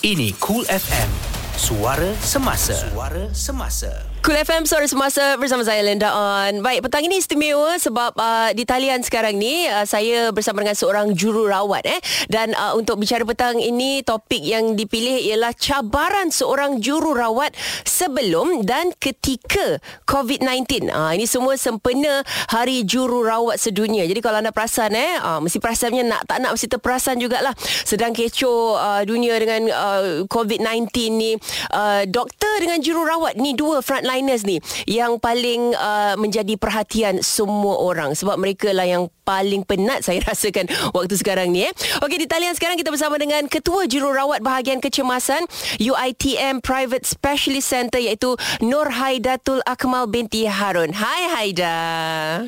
Ini Cool FM. Suara semasa. Suara semasa. Cool FM Suara Semasa bersama saya Linda On. Baik, petang ini istimewa sebab uh, di talian sekarang ni uh, saya bersama dengan seorang jururawat eh dan uh, untuk bicara petang ini topik yang dipilih ialah cabaran seorang jururawat sebelum dan ketika COVID-19. Uh, ini semua sempena Hari Jururawat Sedunia. Jadi kalau anda perasan eh uh, mesti perasannya nak tak nak mesti terperasan jugalah sedang kecoh uh, dunia dengan uh, COVID-19 ni uh, doktor dengan jururawat ni dua front frontliners ni yang paling uh, menjadi perhatian semua orang sebab mereka lah yang paling penat saya rasakan waktu sekarang ni eh. Okey di talian sekarang kita bersama dengan Ketua Jururawat Bahagian Kecemasan UITM Private Specialist Center iaitu Nur Haidatul Akmal binti Harun. Hai Haida.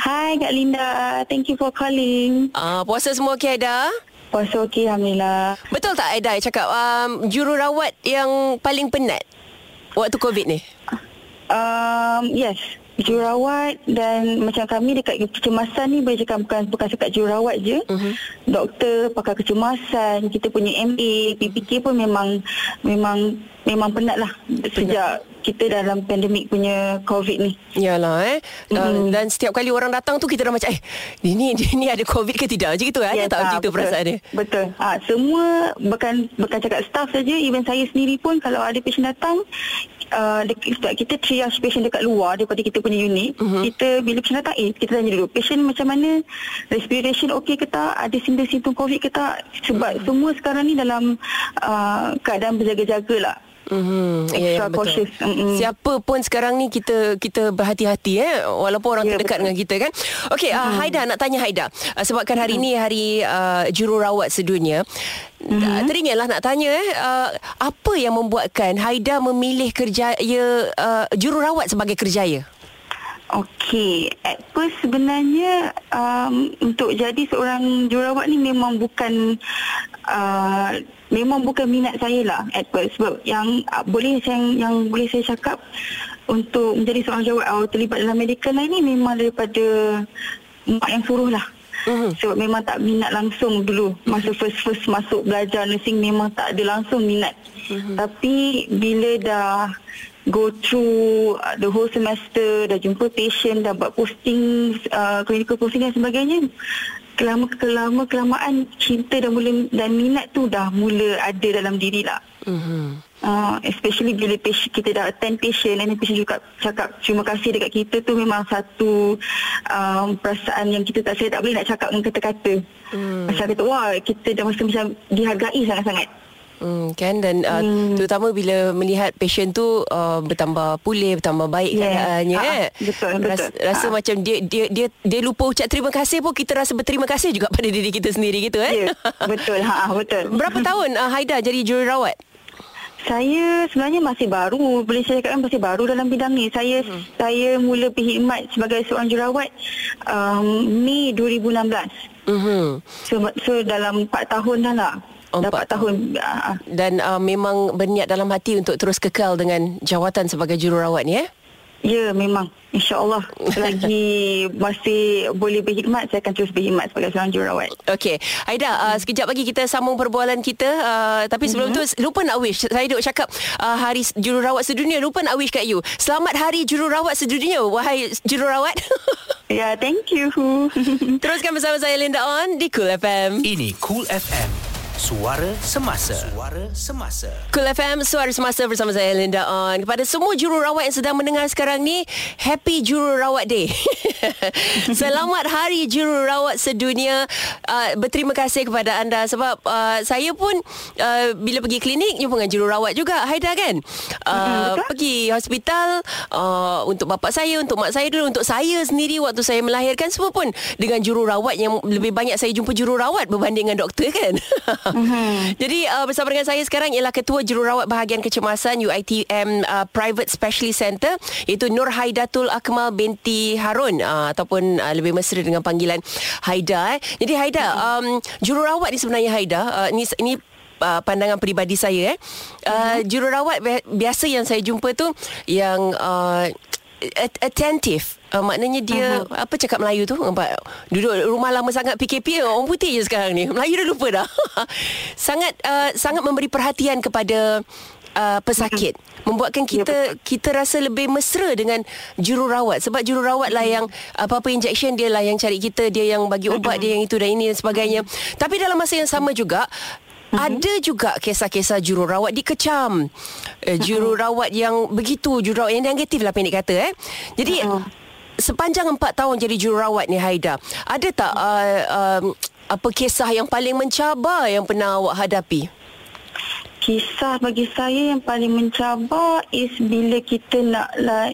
Hai Kak Linda. Thank you for calling. Ah uh, puasa semua okey Haida? Puasa okey Alhamdulillah. Betul tak Aida cakap um, jururawat yang paling penat waktu COVID ni? Um, yes, jururawat dan macam kami dekat kecemasan ni boleh cakap bukan bukan sekat jururawat je. Uh-huh. Doktor pakar kecemasan, kita punya MA, PPK pun memang memang memang penat lah sejak kita dalam pandemik punya COVID ni. Yalah eh. Mm-hmm. Dan setiap kali orang datang tu kita dah macam eh ni ni ni ada COVID ke tidak macam gitu eh. Yes, tak macam itu perasaan dia. Betul. Ha, semua bukan bukan cakap staff saja, even saya sendiri pun kalau ada patient datang Uh, sebab kita triage patient dekat luar daripada kita punya unit uh-huh. kita bila patient datang eh kita tanya dulu patient macam mana respiration okey ke tak ada simptom-simptom covid ke tak sebab uh-huh. semua sekarang ni dalam uh, keadaan berjaga-jaga lah Mm-hmm. Extra yeah, cautious. Mm-hmm. Siapa pun sekarang ni kita kita berhati-hati eh walaupun orang yeah, terdekat betul. dengan kita kan. Okey, mm-hmm. uh, Haida nak tanya Haida. Uh, sebabkan hari mm-hmm. ni hari uh, jururawat sedunia. Mm-hmm. Teringatlah nak tanya eh uh, apa yang membuatkan Haida memilih kerjaya uh, jururawat sebagai kerjaya? Okey, at first sebenarnya um, untuk jadi seorang jururawat ni memang bukan uh, memang bukan minat saya lah at first sebab yang uh, boleh yang yang boleh saya cakap untuk menjadi seorang jururawat atau terlibat dalam medical line ni memang daripada mak yang suruh lah. Uh-huh. Sebab memang tak minat langsung dulu Masa first-first masuk belajar nursing Memang tak ada langsung minat uh-huh. Tapi bila dah go through uh, the whole semester dah jumpa patient dah buat posting uh, clinical posting dan sebagainya kelama kelama kelamaan cinta dan mula dan minat tu dah mula ada dalam diri lah mm-hmm. uh, especially bila patient, kita dah attend patient dan patient juga cakap terima kasih dekat kita tu memang satu um, perasaan yang kita tak saya tak boleh nak cakap dengan kata-kata mm. macam kata wah kita dah macam dihargai sangat-sangat Hmm, kan? Dan uh, hmm. terutama bila melihat pasien tu uh, bertambah pulih bertambah baik yeah. keadaannya ha, eh betul betul. rasa, rasa ha. macam dia dia dia dia lupa ucap terima kasih pun kita rasa berterima kasih juga pada diri kita sendiri gitu eh yeah, betul. Ha betul. Berapa tahun uh, Haida jadi jururawat? Saya sebenarnya masih baru. Boleh saya katakan masih baru dalam bidang ni. Saya hmm. saya mula berkhidmat sebagai seorang jururawat um, Mei 2016 hmm. so, so dalam 4 tahun dah lah Dapat tahun. ah, ah. Dan uh, memang berniat dalam hati Untuk terus kekal dengan Jawatan sebagai jururawat ni eh? Ya memang. InsyaAllah. Selagi masih boleh berkhidmat Saya akan terus berkhidmat Sebagai seorang jururawat. Okey. Aida uh, Sekejap lagi kita sambung perbualan kita. Uh, Tapi sebelum mm-hmm. tu Lupa nak wish. Saya duk cakap uh, Hari jururawat sedunia. Lupa nak wish kat you. Selamat hari jururawat sedunia Wahai jururawat. Ya yeah, thank you. Teruskan bersama saya Linda On Di Cool FM Ini Cool FM Suara Semasa. Suara Semasa. Cool FM Suara Semasa bersama saya Linda On. Kepada semua jururawat yang sedang mendengar sekarang ni Happy Jururawat Day. Selamat Hari Jururawat Sedunia. Uh, Berterima kasih kepada anda Sebab uh, saya pun uh, Bila pergi klinik Jumpa dengan jururawat juga. Haida kan? Uh, hmm, Pergi hospital uh, Untuk bapa saya Untuk mak saya dulu Untuk saya sendiri Waktu saya melahirkan Semua pun Dengan jururawat Yang lebih banyak saya jumpa jururawat Berbanding dengan doktor kan Mm-hmm. Jadi uh, bersama dengan saya sekarang ialah Ketua Jururawat Bahagian Kecemasan UiTM uh, Private Specialist Center iaitu Nur Haidatul Akmal binti Harun uh, ataupun uh, lebih mesra dengan panggilan Haida. Eh. Jadi Haida, mm-hmm. um, jururawat ni sebenarnya Haida, uh, ini ini uh, pandangan peribadi saya eh. Uh, mm-hmm. jururawat biasa yang saya jumpa tu yang uh, attentive. Uh, maknanya dia uh-huh. apa cakap Melayu tu? Nampak duduk rumah lama sangat PKP orang putih je sekarang ni. Melayu dah lupa dah. sangat uh, sangat memberi perhatian kepada uh, pesakit membuatkan kita kita rasa lebih mesra dengan jururawat sebab jururawat lah yang apa-apa injection dia lah yang cari kita dia yang bagi ubat dia yang itu dan ini dan sebagainya tapi dalam masa yang sama juga ada juga kisah-kisah jururawat dikecam. Uh, jururawat yang begitu, jururawat yang negatif lah pendek kata eh. Jadi sepanjang empat tahun jadi jururawat ni Haida, ada tak uh, um, apa kisah yang paling mencabar yang pernah awak hadapi? Kisah bagi saya yang paling mencabar is bila kita nak la-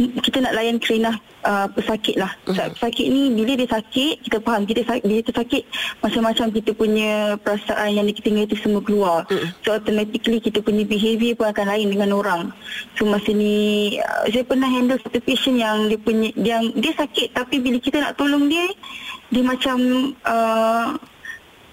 kita nak layan kerenah uh, pesakit lah. Uh-huh. Pesakit ni bila dia sakit, kita faham kita sakit, bila dia sakit macam-macam kita punya perasaan yang kita ingat itu semua keluar. Uh-huh. So automatically kita punya behavior pun akan lain dengan orang. So masa ni uh, saya pernah handle satu patient yang dia punya yang dia sakit tapi bila kita nak tolong dia dia macam uh,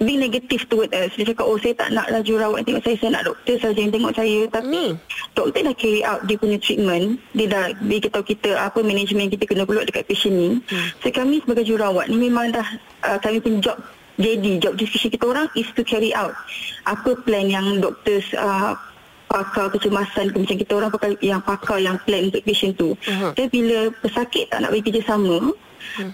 being negatif toward us. Dia cakap, oh saya tak nak lah jururawat tengok saya, saya nak doktor saja yang tengok saya. Tapi Hmm. doktor dah carry out dia punya treatment. Dia dah beritahu kita apa management kita kena buat dekat patient ni. Hmm. So kami sebagai jururawat ni memang dah uh, kami punya job jadi job description kita orang is to carry out apa plan yang doktor uh, pakar kecemasan ke macam kita orang pakar yang pakar yang plan untuk patient tu. Uh-huh. Tapi bila pesakit tak nak bagi kerjasama,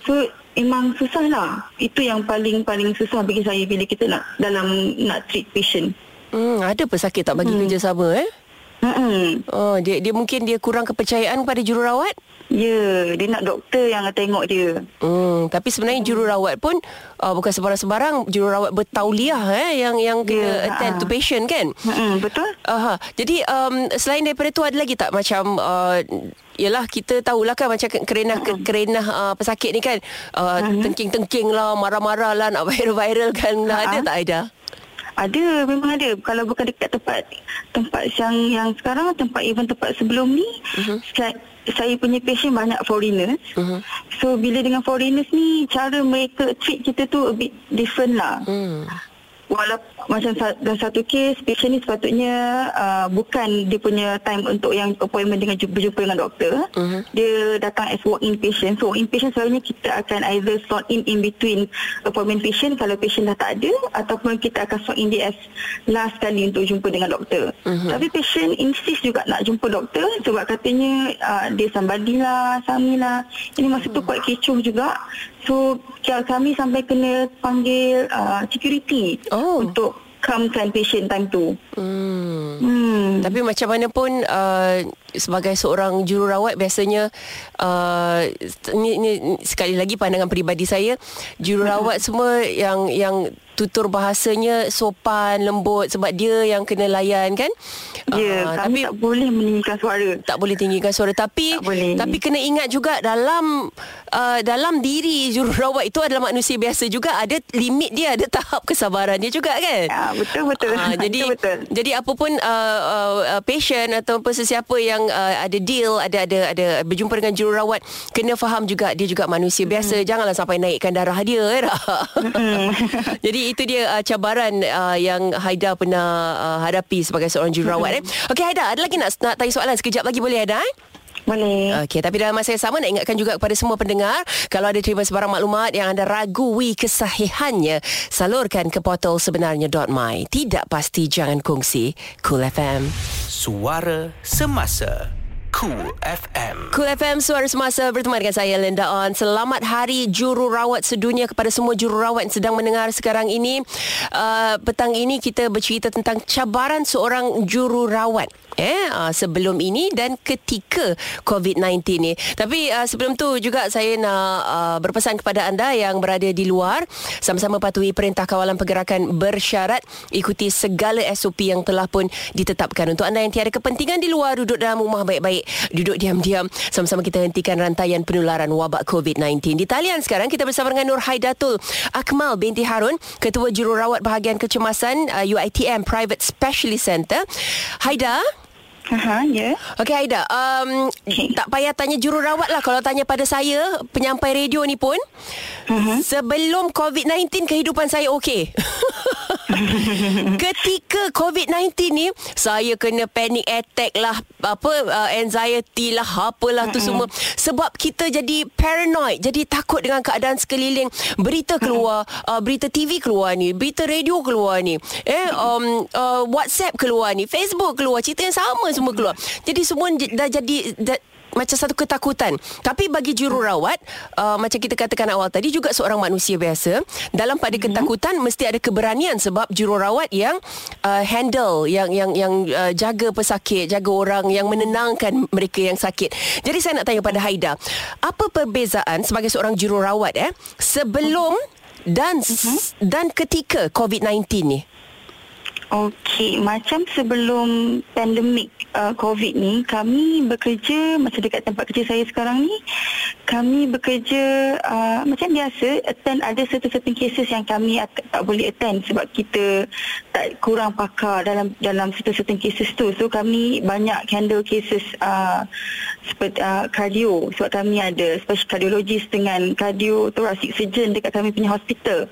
so memang susah lah. Itu yang paling-paling susah bagi saya bila kita nak dalam nak treat patient. Hmm, ada pesakit tak bagi hmm. kerjasama eh? Hmm. Oh, dia dia mungkin dia kurang kepercayaan pada jururawat? Ya, dia nak doktor yang tengok dia. Hmm, tapi sebenarnya jururawat pun uh, bukan sebarang-sebarang jururawat bertauliah eh yang yang kena Ya, attend ha. to patient kan? Hmm, betul? Aha. Jadi um, selain daripada tu ada lagi tak macam uh, Yelah kita tahulah kan macam kerenah ke, kerenah uh, pesakit ni kan uh, tengking-tengking lah marah-marah lah nak viral-viral kan lah ada tak Aida? Ada, memang ada. Kalau bukan dekat tempat tempat yang yang sekarang, tempat even tempat sebelum ni, uh-huh. saya, saya punya patient banyak foreigners. Uh-huh. So bila dengan foreigners ni, cara mereka treat kita tu a bit different lah. Hmm. Walaupun macam dalam satu kes patient ni sepatutnya uh, bukan dia punya time untuk yang appointment dengan jumpa, berjumpa dengan doktor. Mhm. Dia datang as walk-in patient. So walk-in patient selalunya kita akan either slot in in between appointment patient kalau patient dah tak ada ataupun kita akan slot in dia as last kali untuk jumpa dengan doktor. Mhm. Tapi patient insist juga nak jumpa doktor sebab katanya uh, dia somebody lah, sami lah. Ini masa tu quite kecoh juga. So kami sampai kena panggil uh, security Oh. untuk calmkan patient time tu. Hmm. Hmm. Tapi macam mana pun uh, sebagai seorang jururawat biasanya uh, ni, ni sekali lagi pandangan peribadi saya jururawat semua yang yang tutur bahasanya sopan lembut sebab dia yang kena layan kan. Ya, Ah, kami tak boleh meninggikan suara. tak boleh tinggikan suara tapi tapi kena ingat juga dalam uh, dalam diri jururawat itu adalah manusia biasa juga ada limit dia ada tahap kesabaran dia juga kan. Ya, betul betul. Ah, jadi betul, betul. jadi apa pun uh, uh, uh, patient ataupun sesiapa yang uh, ada deal ada ada ada berjumpa dengan jururawat kena faham juga dia juga manusia biasa janganlah sampai naikkan darah dia eh, tak? jadi itu dia uh, cabaran uh, yang Haida pernah uh, hadapi sebagai seorang jururawat eh okey Haida ada lagi nak nak tanya soalan sekejap lagi boleh Haida eh Boleh. Okey, tapi dalam masa yang sama nak ingatkan juga kepada semua pendengar, kalau ada terima sebarang maklumat yang anda ragui kesahihannya, salurkan ke portal sebenarnya.my. Tidak pasti jangan kongsi. Cool FM. Suara Semasa Cool FM Cool FM Suara Semasa bertemu dengan saya Linda On. Selamat Hari Jururawat Sedunia kepada semua jururawat yang sedang mendengar sekarang ini. Uh, petang ini kita bercerita tentang cabaran seorang jururawat eh uh, sebelum ini dan ketika COVID-19 ni. Tapi uh, sebelum tu juga saya nak uh, berpesan kepada anda yang berada di luar sama-sama patuhi perintah kawalan pergerakan bersyarat. Ikuti segala SOP yang telah pun ditetapkan. Untuk anda yang tiada kepentingan di luar duduk dalam rumah baik-baik duduk diam-diam. Sama-sama kita hentikan rantaian penularan wabak COVID-19 di talian sekarang kita bersama dengan Nur Haidatul Akmal binti Harun ketua jururawat bahagian kecemasan uh, UiTM Private Specialist Center Haida Aha, ya. Okey Aida, um, Okey. tak payah tanya jururawat lah kalau tanya pada saya, penyampai radio ni pun. Mhm. Sebelum COVID-19 kehidupan saya okey. Ketika COVID-19 ni Saya kena panic attack lah Apa uh, Anxiety lah Apalah tu semua. Sebab kita jadi paranoid Jadi takut dengan keadaan sekeliling. Berita keluar uh, Berita TV keluar ni Berita radio keluar ni Eh um, uh, WhatsApp keluar ni Facebook keluar Cerita yang sama semua keluar. Jadi semua j- dah jadi dah, macam satu ketakutan. Tapi bagi jururawat, uh, macam kita katakan awal tadi juga seorang manusia biasa, dalam pada Mhm. ketakutan mesti ada keberanian sebab jururawat yang uh, handle, yang yang yang uh, jaga pesakit, jaga orang, yang menenangkan mereka yang sakit. Jadi saya nak tanya pada Haida, apa perbezaan sebagai seorang jururawat eh sebelum dan s- dan ketika COVID-19 ni? Okey, macam sebelum pandemik uh, COVID ni, kami bekerja macam dekat tempat kerja saya sekarang ni, kami bekerja uh, macam biasa, attend ada certain-certain cases yang kami ak- tak boleh attend sebab kita tak kurang pakar dalam dalam certain-certain cases tu. So kami banyak handle cases uh, seperti uh, cardio sebab kami ada special cardiologist dengan cardio thoracic surgeon dekat kami punya hospital.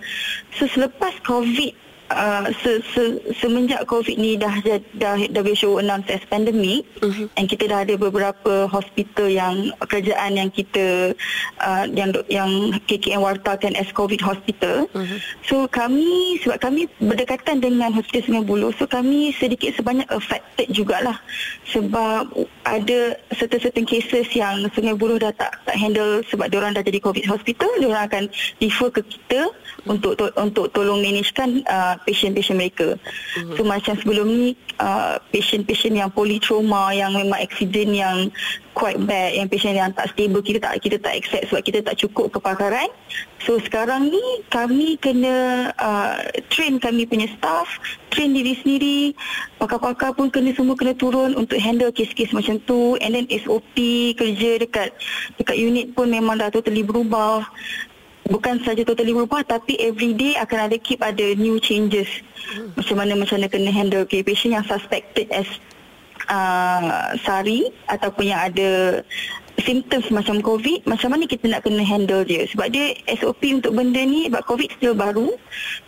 So selepas COVID uh, se, se, semenjak COVID ni dah dah WHO announce as pandemic uh-huh. and kita dah ada beberapa hospital yang kerajaan yang kita uh, yang yang KKM wartakan as COVID hospital. Uh-huh. So kami sebab kami berdekatan dengan hospital Sungai Buloh so kami sedikit sebanyak affected jugalah sebab ada certain-certain cases yang Sungai Buloh dah tak, tak handle sebab diorang dah jadi COVID hospital diorang akan refer ke kita untuk to, untuk tolong managekan uh, patient-patient mereka. Mm-hmm. So macam sebelum ni uh, patient-patient yang polytrauma yang memang accident yang quite bad, yang patient yang tak stable kita tak kita tak accept sebab kita tak cukup kepakaran. So sekarang ni kami kena uh, train kami punya staff, train diri sendiri, pakar-pakar pun kena semua kena turun untuk handle kes-kes macam tu and then SOP kerja dekat dekat unit pun memang dah totally berubah bukan saja totally berubah tapi every day akan ada keep ada new changes hmm. macam mana macam mana kena handle okay, patient yang suspected as uh, sari ataupun yang ada symptoms macam COVID macam mana kita nak kena handle dia sebab dia SOP untuk benda ni sebab COVID still baru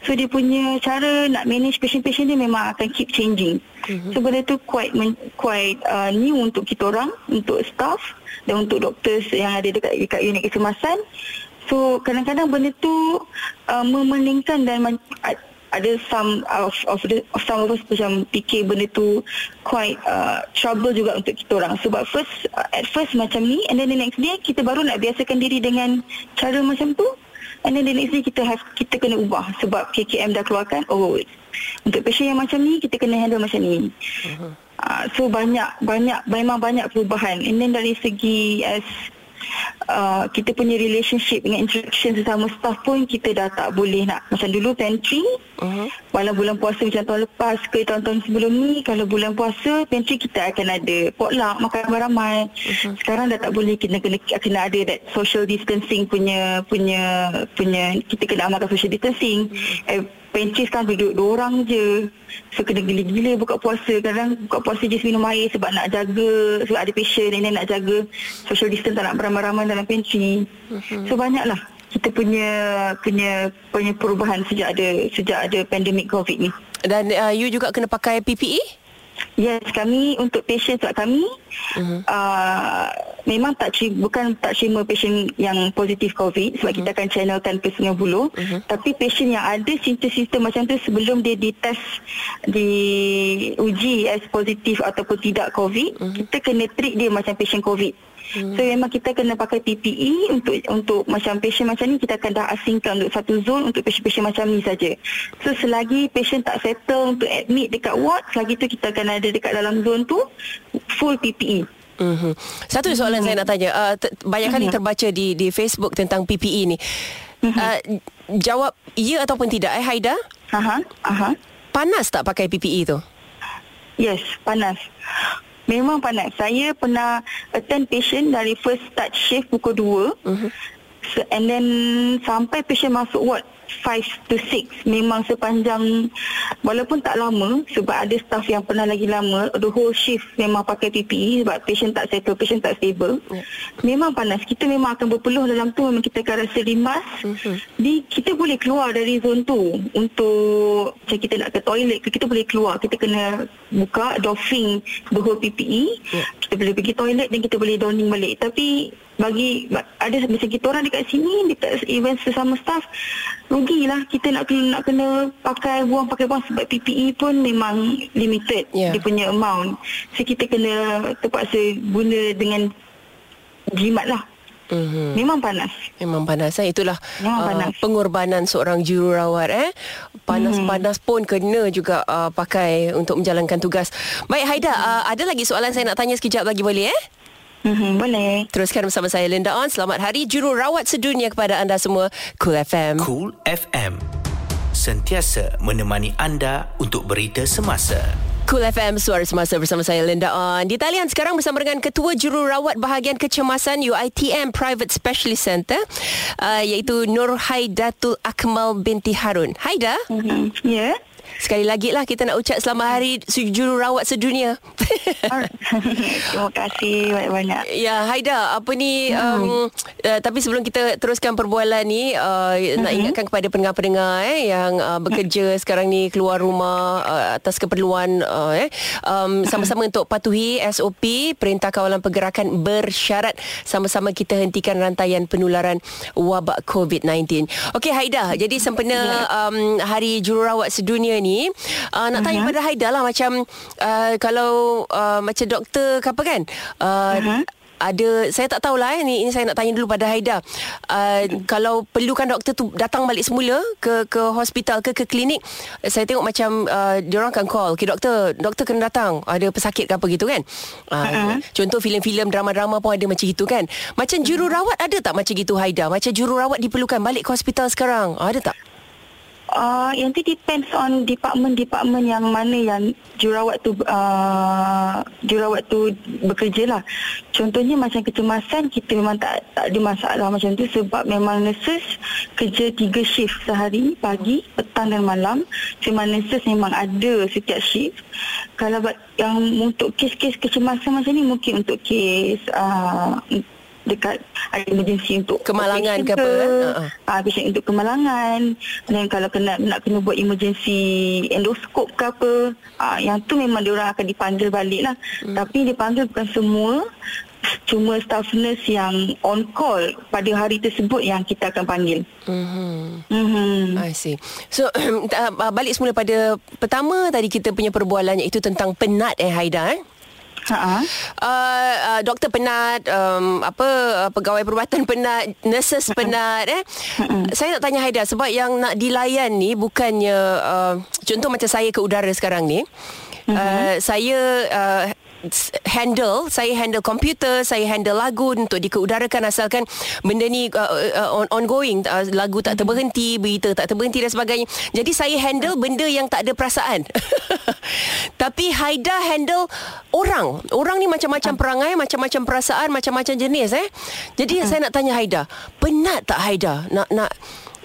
so dia punya cara nak manage patient-patient dia memang akan keep changing mm-hmm. so benda tu quite quite uh, new untuk kita orang untuk staff dan untuk doktor yang ada dekat, dekat unit kecemasan So kadang-kadang benda tu uh, memeningkan dan man, ada some of of the of some of us macam fikir benda tu quite uh, trouble juga untuk kita orang. Sebab first uh, at first macam ni and then the next day kita baru nak biasakan diri dengan cara macam tu and then the next day kita have kita kena ubah. Sebab KKM dah keluarkan oh untuk patient yang macam ni kita kena handle macam ni. Uh-huh. uh, so banyak banyak memang banyak perubahan. And then dari segi as uh, kita punya relationship dengan interaction sesama staff pun kita dah tak boleh nak macam dulu pantry uh-huh. walau bulan puasa macam tahun lepas ke tahun-tahun sebelum ni kalau bulan puasa pantry kita akan ada potluck makan ramai uh-huh. sekarang dah tak boleh kita kena kena ada that social distancing punya punya punya kita kena amalkan social distancing uh-huh. Pantry sekarang duduk dua orang je So kena gila-gila buka puasa Kadang buka puasa just minum air Sebab nak jaga Sebab ada patient And then nak jaga Social distance Tak nak beramai-ramai dalam pantry uh-huh. So banyak lah kita punya punya punya perubahan sejak ada sejak ada pandemik covid ni. Dan uh, you juga kena pakai PPE? Yes, kami untuk patient sebab kami uh-huh. uh, memang tak terima, bukan tak terima patient yang positif COVID sebab uh-huh. kita akan channelkan ke Sungai Buloh. Uh-huh. Tapi patient yang ada simptom-simptom macam tu sebelum dia ditest diuji as positif ataupun tidak COVID, uh-huh. kita kena treat dia macam patient COVID. Hmm. So memang kita kena pakai PPE untuk untuk macam patient macam ni kita akan dah asingkan untuk satu zone untuk patient-patient macam ni saja. So selagi patient tak settle untuk admit dekat ward, selagi tu kita akan ada dekat dalam zone tu full PPE. Mm-hmm. Satu soalan mm-hmm. saya nak tanya, uh, t- banyak kali mm-hmm. terbaca di di Facebook tentang PPE ni. Mm-hmm. Uh, jawab ya ataupun tidak eh Haida? Aha, aha. Panas tak pakai PPE tu? Yes, panas. Memang panas. Saya pernah attend patient dari first start shift pukul 2. Uh-huh. So, and then sampai patient masuk ward 5 to 6 memang sepanjang walaupun tak lama sebab ada staff yang pernah lagi lama the whole shift memang pakai PPE sebab patient tak settle patient tak stable. Ya. memang panas. Kita memang akan berpeluh dalam tu. Memang kita akan rasa rimas Mhm. di kita boleh keluar dari zon tu untuk macam kita nak ke toilet ke kita boleh keluar. Kita kena buka doffing the whole PPE Ya. kita boleh pergi toilet dan kita boleh donning balik. Tapi bagi ba- ada macam kita orang dekat sini dekat event sesama staff rugilah kita nak kena nak kena pakai buang pakai buang sebab PPE pun memang limited Ya. dia punya amount so kita kena terpaksa guna dengan jimat lah Mhm. memang panas Memang panas eh. Itulah Memang uh, panas. pengorbanan seorang jururawat eh. Panas-panas Hmm. pun kena juga uh, pakai untuk menjalankan tugas. Baik Haida, uh, ada lagi soalan saya nak tanya sekejap lagi boleh eh? Mm-hmm, boleh Teruskan bersama saya Linda On. Selamat hari jururawat sedunia kepada anda semua. Cool FM. Cool FM. Sentiasa menemani anda untuk berita semasa. Cool FM Suara Semasa bersama saya Linda On. Di talian sekarang bersama dengan Ketua Jururawat Bahagian Kecemasan UiTM Private Specialist Center uh, iaitu Nur Haidatul Akmal binti Harun. Haida, mm-hmm. ya yeah. Sekali lagi lah kita nak ucap selamat hari jururawat sedunia. Terima kasih banyak-banyak. Ya Haida apa ni um, uh, tapi sebelum kita teruskan perbualan ni uh, nak ingatkan kepada pendengar-pendengar eh yang uh, bekerja sekarang ni keluar rumah uh, atas keperluan uh, eh um, sama-sama untuk patuhi SOP Perintah Kawalan Pergerakan bersyarat. Sama-sama kita hentikan rantaian penularan wabak COVID-19. Okey Haida jadi sempena um, hari jururawat sedunia ni uh, nak tanya pada Haida lah macam uh, kalau uh, macam doktor ke apa kan uh, Mhm. ada saya tak tahulah eh ni ini saya nak tanya dulu pada Haida. Uh, kalau perlukan doktor tu datang balik semula ke ke hospital ke ke klinik saya tengok macam uh, dia orang akan call okay doktor doktor kena datang ada pesakit ke apa gitu kan. Uh, Uh-huh. contoh filem-filem drama-drama pun ada macam itu kan. Macam jururawat ada tak macam gitu Haida? Macam jururawat diperlukan balik ke hospital sekarang. Ada tak? Uh, yang tu depends on department-department yang mana yang jurawat tu uh, jurawat tu bekerja lah. Contohnya macam kecemasan kita memang tak tak ada masalah macam tu sebab memang nurses kerja tiga shift sehari pagi, petang dan malam. Memang nurses memang ada setiap shift. Kalau yang untuk kes-kes kecemasan macam ni mungkin untuk kes uh, dekat ada emergency untuk Kemalangan ke apa, eh? Ha-ha. Ah, patient untuk kemalangan dan kalau kena nak kena buat emergency endoskop ke apa, ah, yang tu memang dia orang akan dipanggil balik lah. Hmm. Tapi dipanggil bukan semua, cuma staff nurse yang on call pada hari tersebut yang kita akan panggil. Mhm. Mhm. I see. So uh, balik semula pada pertama tadi kita punya perbualan iaitu tentang penat eh Haida eh. Ha. Uh, uh, doktor penat, um, apa uh, pegawai perubatan penat, nurses penat eh. saya nak tanya Haida sebab yang nak dilayan ni bukannya uh, contoh macam saya ke udara sekarang ni. Uh, saya uh, handle saya handle komputer saya handle lagu untuk dikeudarakan asalkan benda ni uh, uh, on, ongoing. Uh, lagu tak terberhenti berita tak terberhenti dan sebagainya. Jadi saya handle benda yang tak ada perasaan. Tapi Haida handle orang. Orang ni macam-macam perangai macam-macam perasaan macam-macam jenis eh. Jadi saya nak tanya Haida penat tak Haida nak nak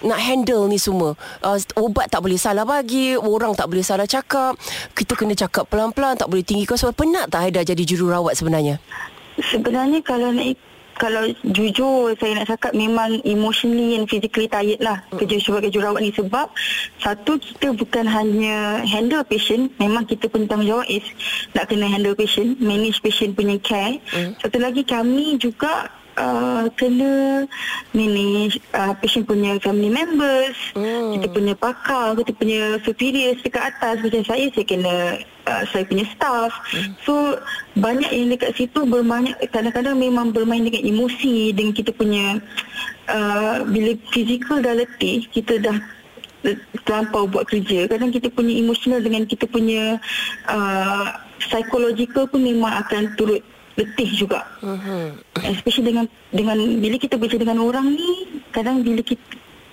nak handle ni semua. Uh, Obat tak boleh salah bagi Orang tak boleh salah cakap. Kita kena cakap pelan-pelan Tak boleh tinggi suara Penat tak Haida jadi jururawat sebenarnya? Sebenarnya kalau nak kalau jujur saya nak cakap memang emotionally and physically tired lah kerja sebagai jurawat ni. Sebab satu kita bukan hanya handle patient memang kita punya tanggungjawab is nak kena handle patient manage patient punya care. Satu lagi kami juga uh, kena manage uh, patient punya family members Hmm. kita punya pakar kita punya superiors dekat atas. Macam saya saya kena uh, saya punya staff. So banyak yang dekat situ berbanyak kadang-kadang memang bermain dengan emosi dengan kita punya uh, bila fizikal dah letih kita dah terlampau buat kerja. Kadang kita punya emosional dengan kita punya uh, psychological pun memang akan turut letih juga Mhm. especially dengan dengan bila kita bercakap dengan orang ni kadang bila kita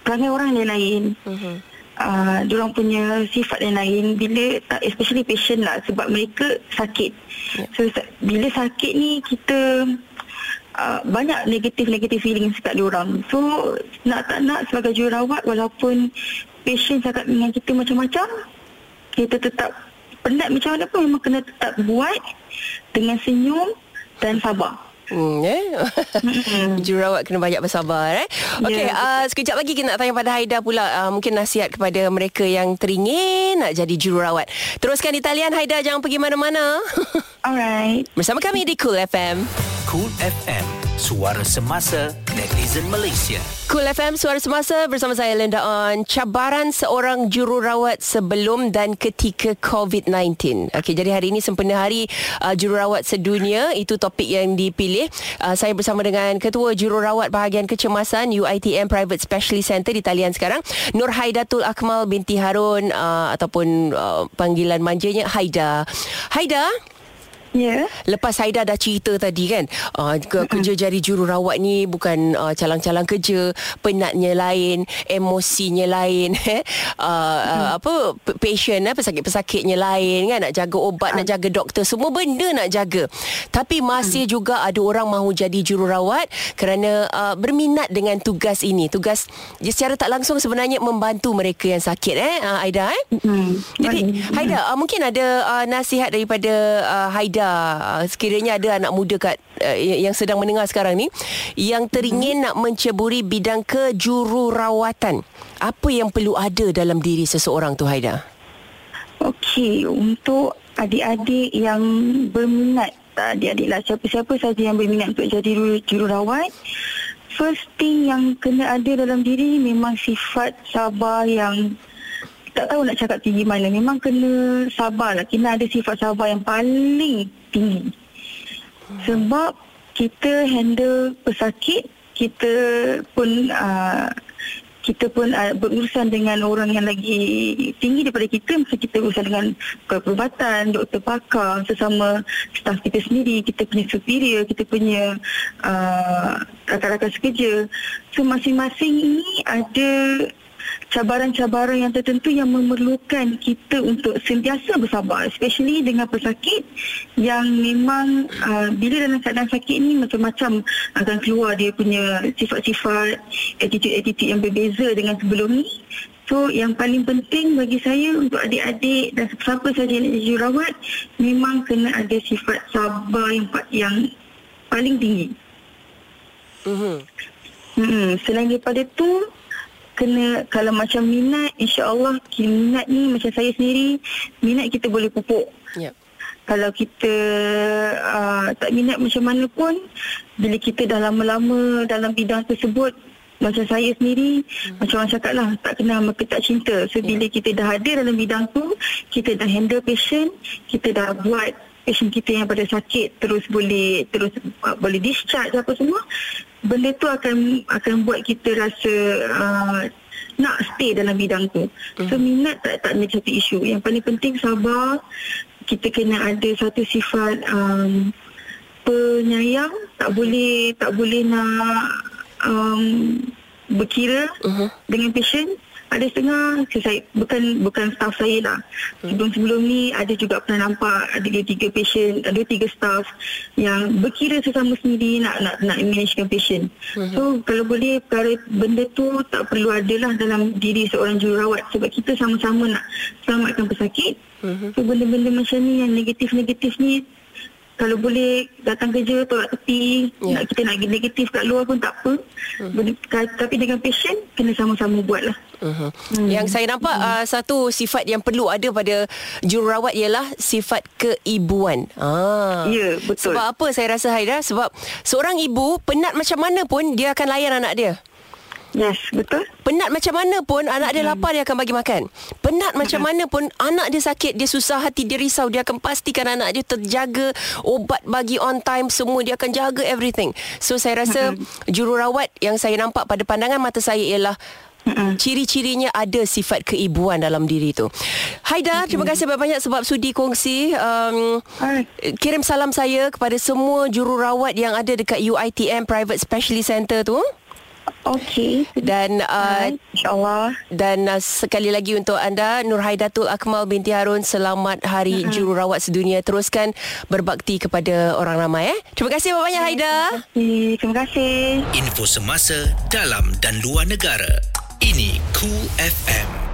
perangai orang lain-lain Mhm. uh, diorang punya sifat lain-lain bila uh, especially patient lah sebab mereka sakit Ya. so bila sakit ni kita uh, banyak negatif-negatif feeling dekat diorang. So nak tak nak sebagai jururawat walaupun patient cakap dengan kita macam-macam, kita tetap penat macam mana pun memang kena tetap buat dengan senyum dan sabar. Hmm, eh? Jururawat kena banyak bersabar eh. Okey, Ya, uh, sekejap lagi kita nak tanya pada Haida pula uh, mungkin nasihat kepada mereka yang teringin nak jadi jururawat. Teruskan di talian Haida jangan pergi mana-mana. Alright. Bersama kami di Cool FM. Cool FM, suara semasa netizen Malaysia. Cool FM Suara Semasa bersama saya Linda On. Cabaran seorang jururawat sebelum dan ketika COVID-19. Okey, jadi hari ini sempena hari uh, jururawat sedunia. Itu topik yang dipilih. Uh, saya bersama dengan Ketua Jururawat Bahagian Kecemasan UiTM Private Specialist Center di talian sekarang. Nur Haidatul Akmal binti Harun uh, ataupun uh, panggilan manjanya Haida. Haida, Ya. Lepas Haida dah cerita tadi kan uh, ke, Kerja jadi jururawat ni Bukan uh, calang-calang kerja Penatnya lain Emosinya lain eh. uh, uh, Apa Patient eh, Pesakit-pesakitnya lain kan Nak jaga obat Nak jaga doktor Semua benda nak jaga. Tapi masih juga Ada orang mahu jadi jururawat Kerana uh, Berminat dengan tugas ini. Tugas dia Secara tak langsung sebenarnya Membantu mereka yang sakit eh uh, Haida eh? Hmm. jadi Haida uh, mungkin ada uh, nasihat daripada uh, Haida uh, sekiranya ada anak muda kat uh, yang sedang mendengar sekarang ni yang teringin nak menceburi bidang kejururawatan. Apa yang perlu ada dalam diri seseorang tu Haida? Okey, untuk adik-adik yang berminat, adik-adik lah, siapa-siapa saja yang berminat untuk jadi juru- jururawat, first thing yang kena ada dalam diri memang sifat sabar yang tak tahu nak cakap tinggi mana. Memang kena sabar lah. Kena ada sifat sabar yang paling tinggi. Sebab kita handle pesakit, kita pun uh, kita pun uh, berurusan dengan orang yang lagi tinggi daripada kita masa kita berurusan dengan perubatan, doktor pakar, sesama staf kita sendiri, kita punya superior, kita punya uh, rakan-rakan sekerja. So masing-masing ini ada cabaran-cabaran yang tertentu yang memerlukan kita untuk sentiasa bersabar especially dengan pesakit yang memang uh, bila dalam keadaan sakit ni macam-macam akan keluar dia punya sifat-sifat attitude-attitude yang berbeza dengan sebelum ni So yang paling penting bagi saya untuk adik-adik dan siapa saja yang jadi jururawat memang kena ada sifat sabar yang yang paling tinggi. Mhm. Hmm, selain daripada tu kena kalau macam minat insya-Allah minat ni macam saya sendiri minat kita boleh pupuk. Ya. Kalau kita uh, tak minat macam mana pun bila kita dah lama-lama dalam bidang tersebut macam saya sendiri hmm. macam orang cakap lah tak kenal maka tak cinta so bila kita dah ada dalam bidang tu kita dah handle patient kita dah buat patient kita yang pada sakit terus boleh terus uh, boleh discharge apa semua benda tu akan akan buat kita rasa uh, nak stay dalam bidang tu. So minat tak tak ada satu isu. Yang paling penting sabar. Kita kena ada satu sifat um, penyayang. Tak boleh tak boleh nak um, berkira Mhm. dengan patient. Ada setengah saya bukan bukan staff saya lah. Sebelum-sebelum ni ada juga pernah nampak ada dua tiga patient, ada tiga staff yang berkira sesama sendiri nak nak nak managekan patient. So kalau boleh perkara benda tu tak perlu adalah dalam diri seorang jururawat sebab kita sama-sama nak selamatkan pesakit. So benda-benda macam ni yang negatif-negatif ni kalau boleh datang kerja tolak tepi Ya. nak kita nak pergi negatif kat luar pun tak apa ka- tapi dengan patient kena sama-sama buat lah Uh-huh. Hmm. Yang saya nampak uh, satu sifat yang perlu ada pada jururawat ialah sifat keibuan. Ah. Ya, betul. Sebab apa saya rasa Haida? Sebab seorang ibu penat macam mana pun dia akan layan anak dia. Yes betul Penat macam mana pun anak dia lapar dia akan bagi makan. Penat macam mana pun anak dia sakit dia susah hati dia risau dia akan pastikan anak dia terjaga obat bagi on time semua dia akan jaga everything. So saya rasa jururawat yang saya nampak pada pandangan mata saya ialah Ciri-cirinya ada sifat keibuan dalam diri tu. Haida, terima kasih banyak-banyak sebab sudi kongsi. Um, kirim salam saya kepada semua jururawat yang ada dekat UiTM Private Specialist Center tu. Okey. Dan uh, InsyaAllah. dan uh, sekali lagi untuk anda Nur Haidatul Akmal binti Harun selamat hari jururawat sedunia teruskan berbakti kepada orang ramai eh. Terima kasih banyak Haida. Okay, terima kasih. Info semasa dalam dan luar negara. Ini Cool FM.